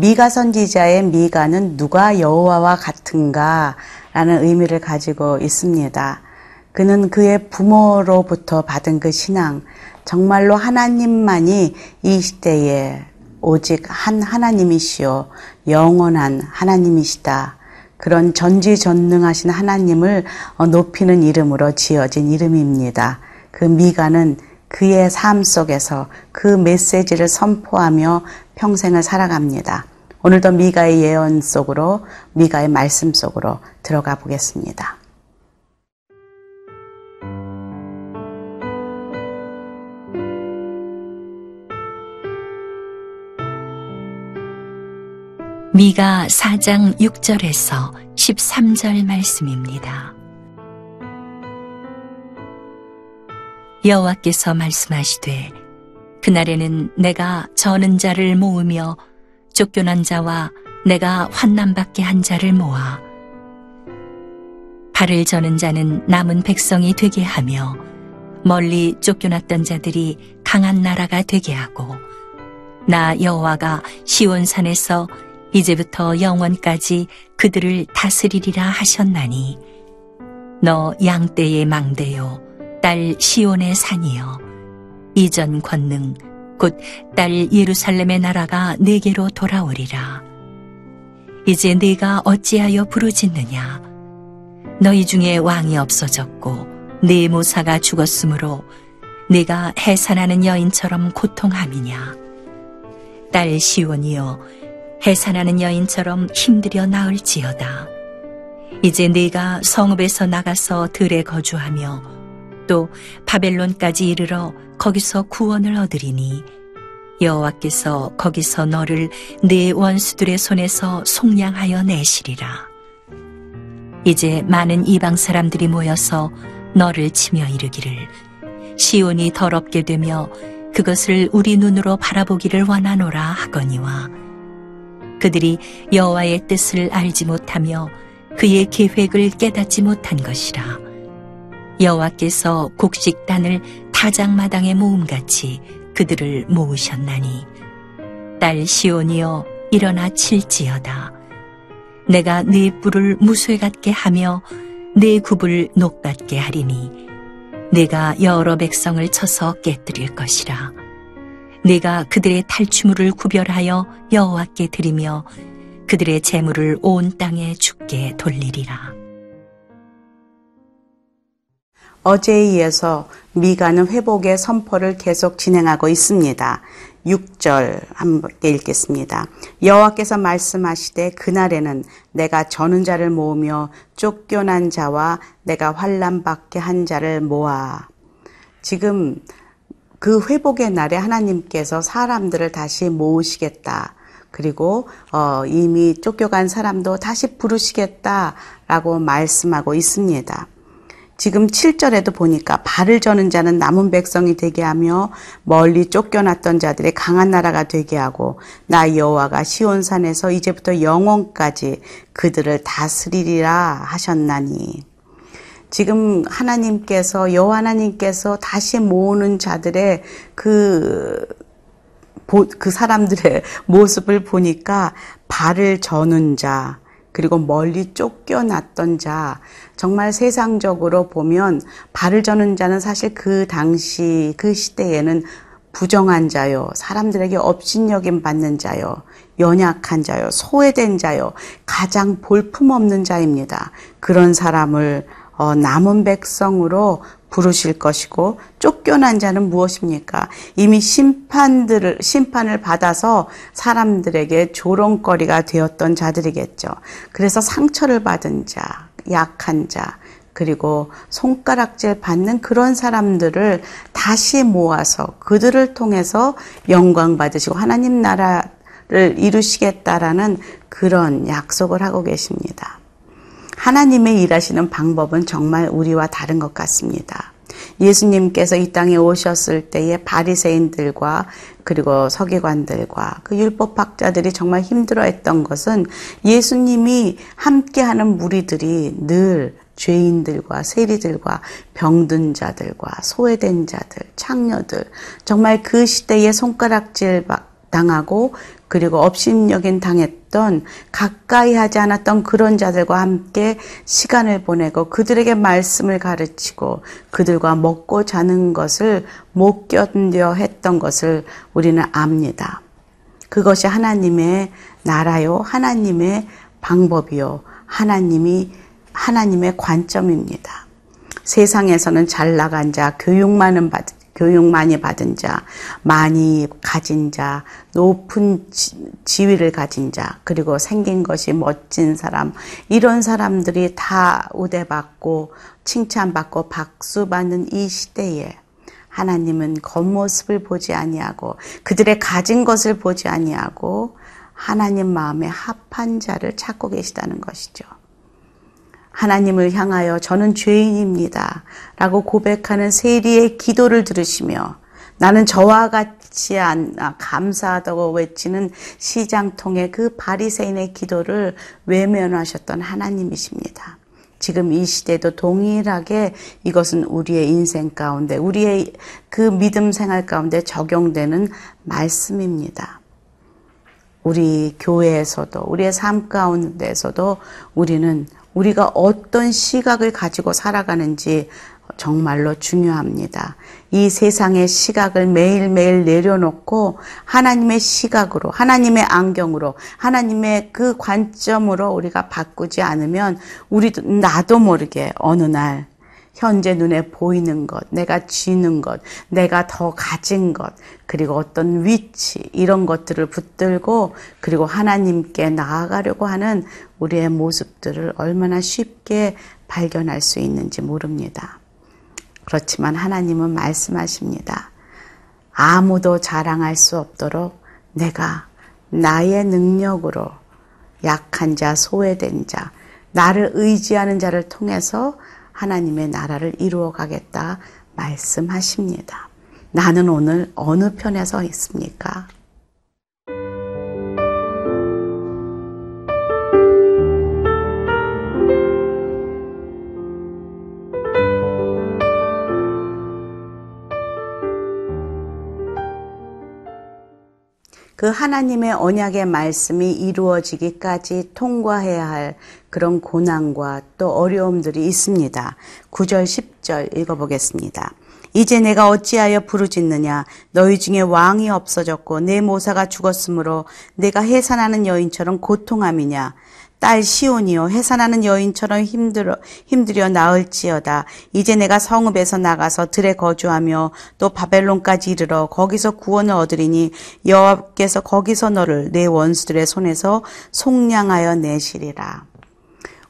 미가 선지자의 미가는 누가 여호와와 같은가 라는 의미를 가지고 있습니다. 그는 그의 부모로부터 받은 그 신앙, 정말로 하나님만이 이 시대에 오직 한 하나님이시요 영원한 하나님이시다. 그런 전지전능하신 하나님을 높이는 이름으로 지어진 이름입니다. 그 미가는 그의 삶 속에서 그 메시지를 선포하며 평생을 살아갑니다. 오늘도 미가의 예언 속으로 미가의 말씀 속으로 들어가 보겠습니다. 미가 4장 6절에서 13절 말씀입니다. 여호와께서 말씀하시되 그날에는 내가 저는 자를 모으며 쫓겨난 자와 내가 환난받게 한 자를 모아 발을 저는 자는 남은 백성이 되게 하며 멀리 쫓겨났던 자들이 강한 나라가 되게 하고 나 여호와가 시온산에서 이제부터 영원까지 그들을 다스리리라 하셨나니 너 양떼의 망대요 딸 시온의 산이여 이전 권능 곧 딸 예루살렘의 나라가 내게로 돌아오리라. 이제 네가 어찌하여 부르짖느냐? 너희 중에 왕이 없어졌고 네 모사가 죽었으므로 네가 해산하는 여인처럼 고통함이냐? 딸 시온이여 해산하는 여인처럼 힘들여 나을지어다. 이제 네가 성읍에서 나가서 들에 거주하며 또 바벨론까지 이르러 거기서 구원을 얻으리니 여호와께서 거기서 너를 네 원수들의 손에서 속량하여 내시리라. 이제 많은 이방 사람들이 모여서 너를 치며 이르기를 시온이 더럽게 되며 그것을 우리 눈으로 바라보기를 원하노라 하거니와 그들이 여호와의 뜻을 알지 못하며 그의 계획을 깨닫지 못한 것이라. 여호와께서 곡식단을 타작마당에 모음같이 그들을 모으셨나니 딸 시온이여 일어나 칠지어다 내가 네 뿔을 무쇠 같게 하며 네 굽을 녹 같게 하리니 내가 여러 백성을 쳐서 깨뜨릴 것이라 내가 그들의 탈취물을 구별하여 여호와께 드리며 그들의 재물을 온 땅에 죽게 돌리리라. 어제에 이어서 미가는 회복의 선포를 계속 진행하고 있습니다. 6절 함께 읽겠습니다. 여호와께서 말씀하시되 그날에는 내가 저는 자를 모으며 쫓겨난 자와 내가 환란 받게 한 자를 모아. 지금 그 회복의 날에 하나님께서 사람들을 다시 모으시겠다. 그리고 어, 이미 쫓겨간 사람도 다시 부르시겠다라고 말씀하고 있습니다. 지금 7절에도 보니까 발을 저는 자는 남은 백성이 되게 하며 멀리 쫓겨났던 자들의 강한 나라가 되게 하고 나 여호와가 시온산에서 이제부터 영원까지 그들을 다스리리라 하셨나니. 지금 하나님께서 여호와 하나님께서 다시 모으는 자들의 그, 그 사람들의 모습을 보니까 발을 저는 자, 그리고 멀리 쫓겨났던 자, 정말 세상적으로 보면 발을 저는 자는 사실 그 당시, 그 시대에는 부정한 자요, 사람들에게 업신여김 받는 자요, 연약한 자요, 소외된 자요, 가장 볼품 없는 자입니다. 그런 사람을 어, 남은 백성으로 부르실 것이고 쫓겨난 자는 무엇입니까? 이미 심판들을 심판을 받아서 사람들에게 조롱거리가 되었던 자들이겠죠. 그래서 상처를 받은 자, 약한 자, 그리고 손가락질 받는 그런 사람들을 다시 모아서 그들을 통해서 영광 받으시고 하나님 나라를 이루시겠다라는 그런 약속을 하고 계십니다. 하나님의 일하시는 방법은 정말 우리와 다른 것 같습니다. 예수님께서 이 땅에 오셨을 때에 바리새인들과 그리고 서기관들과 그 율법학자들이 정말 힘들어했던 것은 예수님이 함께하는 무리들이 늘 죄인들과 세리들과 병든 자들과 소외된 자들, 창녀들 정말 그 시대에 손가락질 당하고 그리고 업신여긴 당했던 가까이 하지 않았던 그런 자들과 함께 시간을 보내고 그들에게 말씀을 가르치고 그들과 먹고 자는 것을 못 견뎌 했던 것을 우리는 압니다. 그것이 하나님의 나라요, 하나님의 방법이요, 하나님이 하나님의 관점입니다. 세상에서는 잘 나간 자, 교육만은 받, 교육 많이 받은 자, 많이 가진 자, 높은 지, 위를 가진 자, 그리고 생긴 것이 멋진 사람, 이런 사람들이 다 우대받고 칭찬받고 박수받는 이 시대에 하나님은 겉모습을 보지 아니하고 그들의 가진 것을 보지 아니하고 하나님 마음에 합한 자를 찾고 계시다는 것이죠. 하나님을 향하여 저는 죄인입니다. 라고 고백하는 세리의 기도를 들으시며 나는 저와 같이 안, 아, 감사하다고 외치는 시장통의 그 바리새인의 기도를 외면하셨던 하나님이십니다. 지금 이 시대도 동일하게 이것은 우리의 인생 가운데, 우리의 그 믿음 생활 가운데 적용되는 말씀입니다. 우리 교회에서도, 우리의 삶 가운데서도 우리는 우리가 어떤 시각을 가지고 살아가는지 정말로 중요합니다. 이 세상의 시각을 매일매일 내려놓고 하나님의 시각으로, 하나님의 안경으로, 하나님의 그 관점으로 우리가 바꾸지 않으면 우리도 나도 모르게 어느 날 현재 눈에 보이는 것, 내가 쥐는 것, 내가 더 가진 것, 그리고 어떤 위치, 이런 것들을 붙들고, 그리고 하나님께 나아가려고 하는 우리의 모습들을 얼마나 쉽게 발견할 수 있는지 모릅니다. 그렇지만 하나님은 말씀하십니다. 아무도 자랑할 수 없도록 내가 나의 능력으로 약한 자, 소외된 자, 나를 의지하는 자를 통해서 하나님의 나라를 이루어 가겠다 말씀하십니다. 나는 오늘 어느 편에 서 있습니까? 그 하나님의 언약의 말씀이 이루어지기까지 통과해야 할 그런 고난과 또 어려움들이 있습니다. 9절, 10절 읽어보겠습니다. 이제 내가 어찌하여 부르짖느냐? 너희 중에 왕이 없어졌고 내 모사가 죽었으므로 내가 해산하는 여인처럼 고통함이냐? 딸 시온이여 해산하는 여인처럼 힘들어 힘들여 나을지어다. 이제 내가 성읍에서 나가서 들에 거주하며 또 바벨론까지 이르러 거기서 구원을 얻으리니 여호와께서 거기서 너를 내 원수들의 손에서 속량하여 내시리라.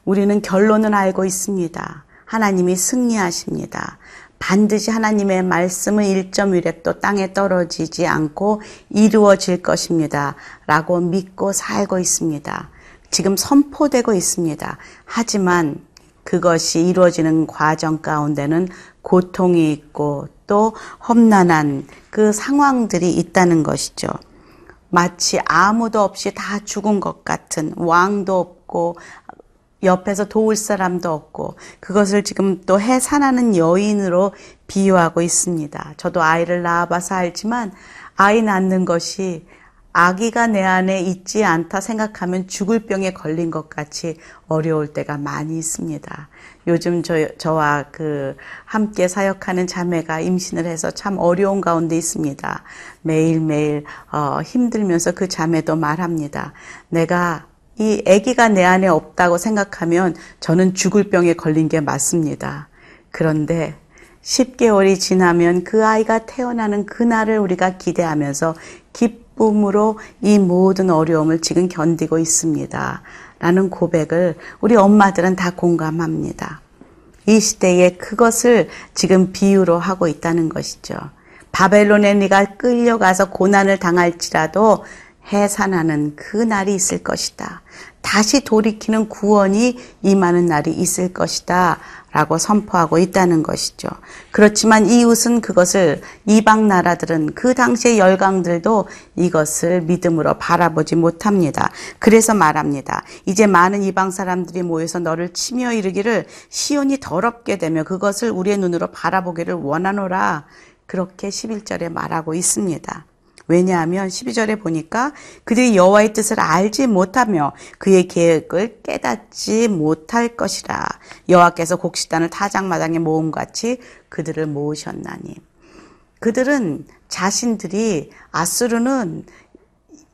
우리는 결론은 알고 있습니다. 하나님이 승리하십니다 반드시 하나님의 말씀은 1.1획도 땅에 떨어지지 않고 이루어질 것입니다. 라고 믿고 살고 있습니다. 지금 선포되고 있습니다. 하지만 그것이 이루어지는 과정 가운데는 고통이 있고 또 험난한 그 상황들이 있다는 것이죠. 마치 아무도 없이 다 죽은 것 같은 왕도 없고 옆에서 도울 사람도 없고 그것을 지금 또 해산하는 여인으로 비유하고 있습니다. 저도 아이를 낳아봐서 알지만 아이 낳는 것이 아기가 내 안에 있지 않다 생각하면 죽을 병에 걸린 것 같이 어려울 때가 많이 있습니다. 요즘 저, 저와 그 함께 사역하는 자매가 임신을 해서 참 어려운 가운데 있습니다. 매일매일 어, 힘들면서 그 자매도 말합니다. 내가 이 아기가 내 안에 없다고 생각하면 저는 죽을 병에 걸린 게 맞습니다. 그런데 10개월이 지나면 그 아이가 태어나는 그날을 우리가 기대하면서 기쁨으로 이 모든 어려움을 지금 견디고 있습니다. 라는 고백을 우리 엄마들은 다 공감합니다. 이 시대에 그것을 지금 비유로 하고 있다는 것이죠. 바벨론에 네가 끌려가서 고난을 당할지라도 해산하는 그 날이 있을 것이다. 다시 돌이키는 구원이 임하는 날이 있을 것이다. 라고 선포하고 있다는 것이죠. 그렇지만 이웃은 그것을 이방 나라들은 그 당시의 열강들도 이것을 믿음으로 바라보지 못합니다. 그래서 말합니다. 이제 많은 이방 사람들이 모여서 너를 치며 이르기를 시온이 더럽게 되며 그것을 우리의 눈으로 바라보기를 원하노라. 그렇게 11절에 말하고 있습니다. 왜냐하면 12절에 보니까 그들이 여호와의 뜻을 알지 못하며 그의 계획을 깨닫지 못할 것이라. 여호와께서 곡식단을 타작마당에 모음같이 그들을 모으셨나니. 그들은 자신들이 아수르는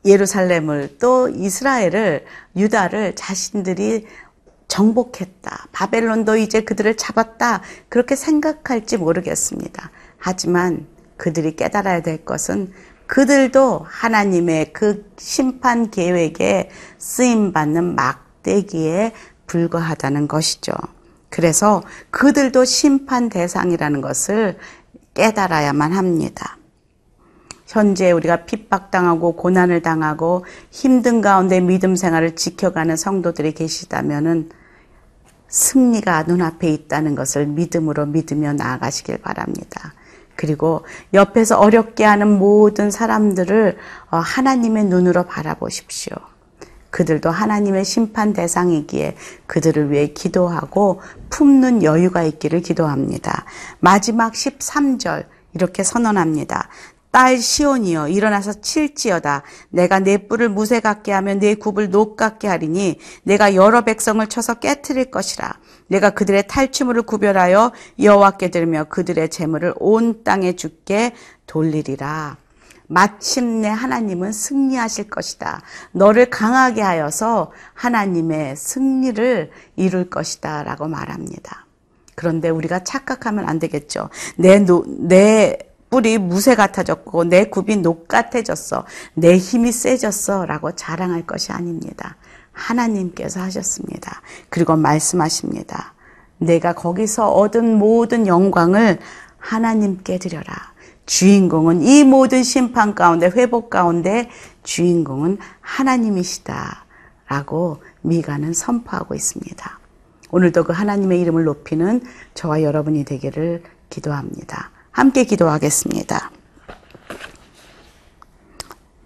예루살렘을 또 이스라엘을 유다를 자신들이 정복했다. 바벨론도 이제 그들을 잡았다. 그렇게 생각할지 모르겠습니다. 하지만 그들이 깨달아야 될 것은 그들도 하나님의 그 심판 계획에 쓰임 받는 막대기에 불과하다는 것이죠. 그래서 그들도 심판 대상이라는 것을 깨달아야만 합니다. 현재 우리가 핍박당하고 고난을 당하고 힘든 가운데 믿음 생활을 지켜가는 성도들이 계시다면은 승리가 눈앞에 있다는 것을 믿음으로 믿으며 나아가시길 바랍니다. 그리고 옆에서 어렵게 하는 모든 사람들을 어, 하나님의 눈으로 바라보십시오. 그들도 하나님의 심판 대상이기에 그들을 위해 기도하고 품는 여유가 있기를 기도합니다. 마지막 13절 이렇게 선언합니다. 딸 시온이여 일어나서 칠지어다 내가 내 뿔을 무쇠 같게 하며 내 굽을 녹 같게 하리니 내가 여러 백성을 쳐서 깨뜨릴 것이라 내가 그들의 탈취물을 구별하여 여호와께 들으며 그들의 재물을 온 땅에 주께 돌리리라 마침내 하나님은 승리하실 것이다. 너를 강하게 하여서 하나님의 승리를 이룰 것이다. 라고 말합니다. 그런데 우리가 착각하면 안 되겠죠. 내, 노, 내 뿔이 무쇠 같아졌고, 내 굽이 녹 같아졌어. 내 힘이 세졌어. 라고 자랑할 것이 아닙니다. 하나님께서 하셨습니다. 그리고 말씀하십니다. 내가 거기서 얻은 모든 영광을 하나님께 드려라. 주인공은 이 모든 심판 가운데 회복 가운데 주인공은 하나님이시다. 라고 미가는 선포하고 있습니다. 오늘도 그 하나님의 이름을 높이는 저와 여러분이 되기를 기도합니다. 함께 기도하겠습니다.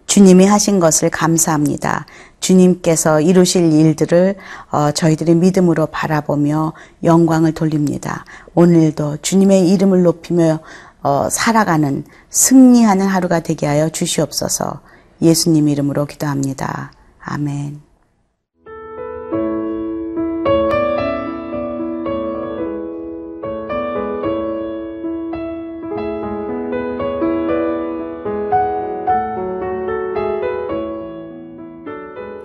주님이 하신 것을 감사합니다. 주님께서 이루실 일들을 어, 저희들이 믿음으로 바라보며 영광을 돌립니다. 오늘도 주님의 이름을 높이며 어, 살아가는 승리하는 하루가 되게 하여 주시옵소서. 예수님 이름으로 기도합니다. 아멘.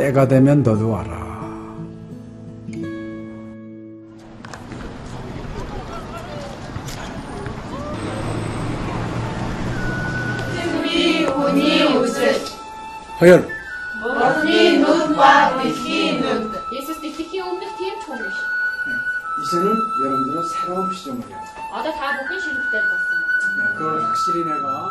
때가 되면 너도 와라. 허연. 머니 눈과 빛이 눈. 네, 이제는 여러분들은 새로운 시점을 해야 아, 다 목표 실입 때 봤어. 네, 그걸 확실히 내가.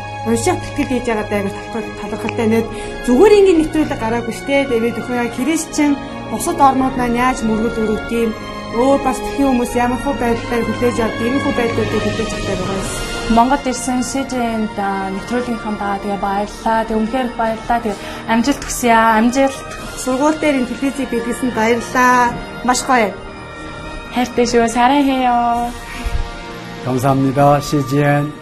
уншаад тэтгэл хийж байгаа даа талхал талхалтай нэт зүгээр ингээд нэвтрүүлэг гараагүй штэ тэгээд өхөө яг христчэн бусад орнууд маань яаж мөргөл өрөвт юм өөр бас тхэн хүмүүс ямар хөө байдлаар хүлээж авд ийм хөө байдлуудыг хүлээж авдаг байгаа юм. Монгол ирсэн СЖН-д нэвтрүүлгийнхаа даа тэгээ баярлаа. Тэг үнхээр их баярлаа. Тэг амжилт хүсье аа. Амжилт. Сургууль дээр ин телевизийг бидлсэн баярлаа. Маш гоё. хайртай шүү. 사랑해요. 감사합니다. CGN.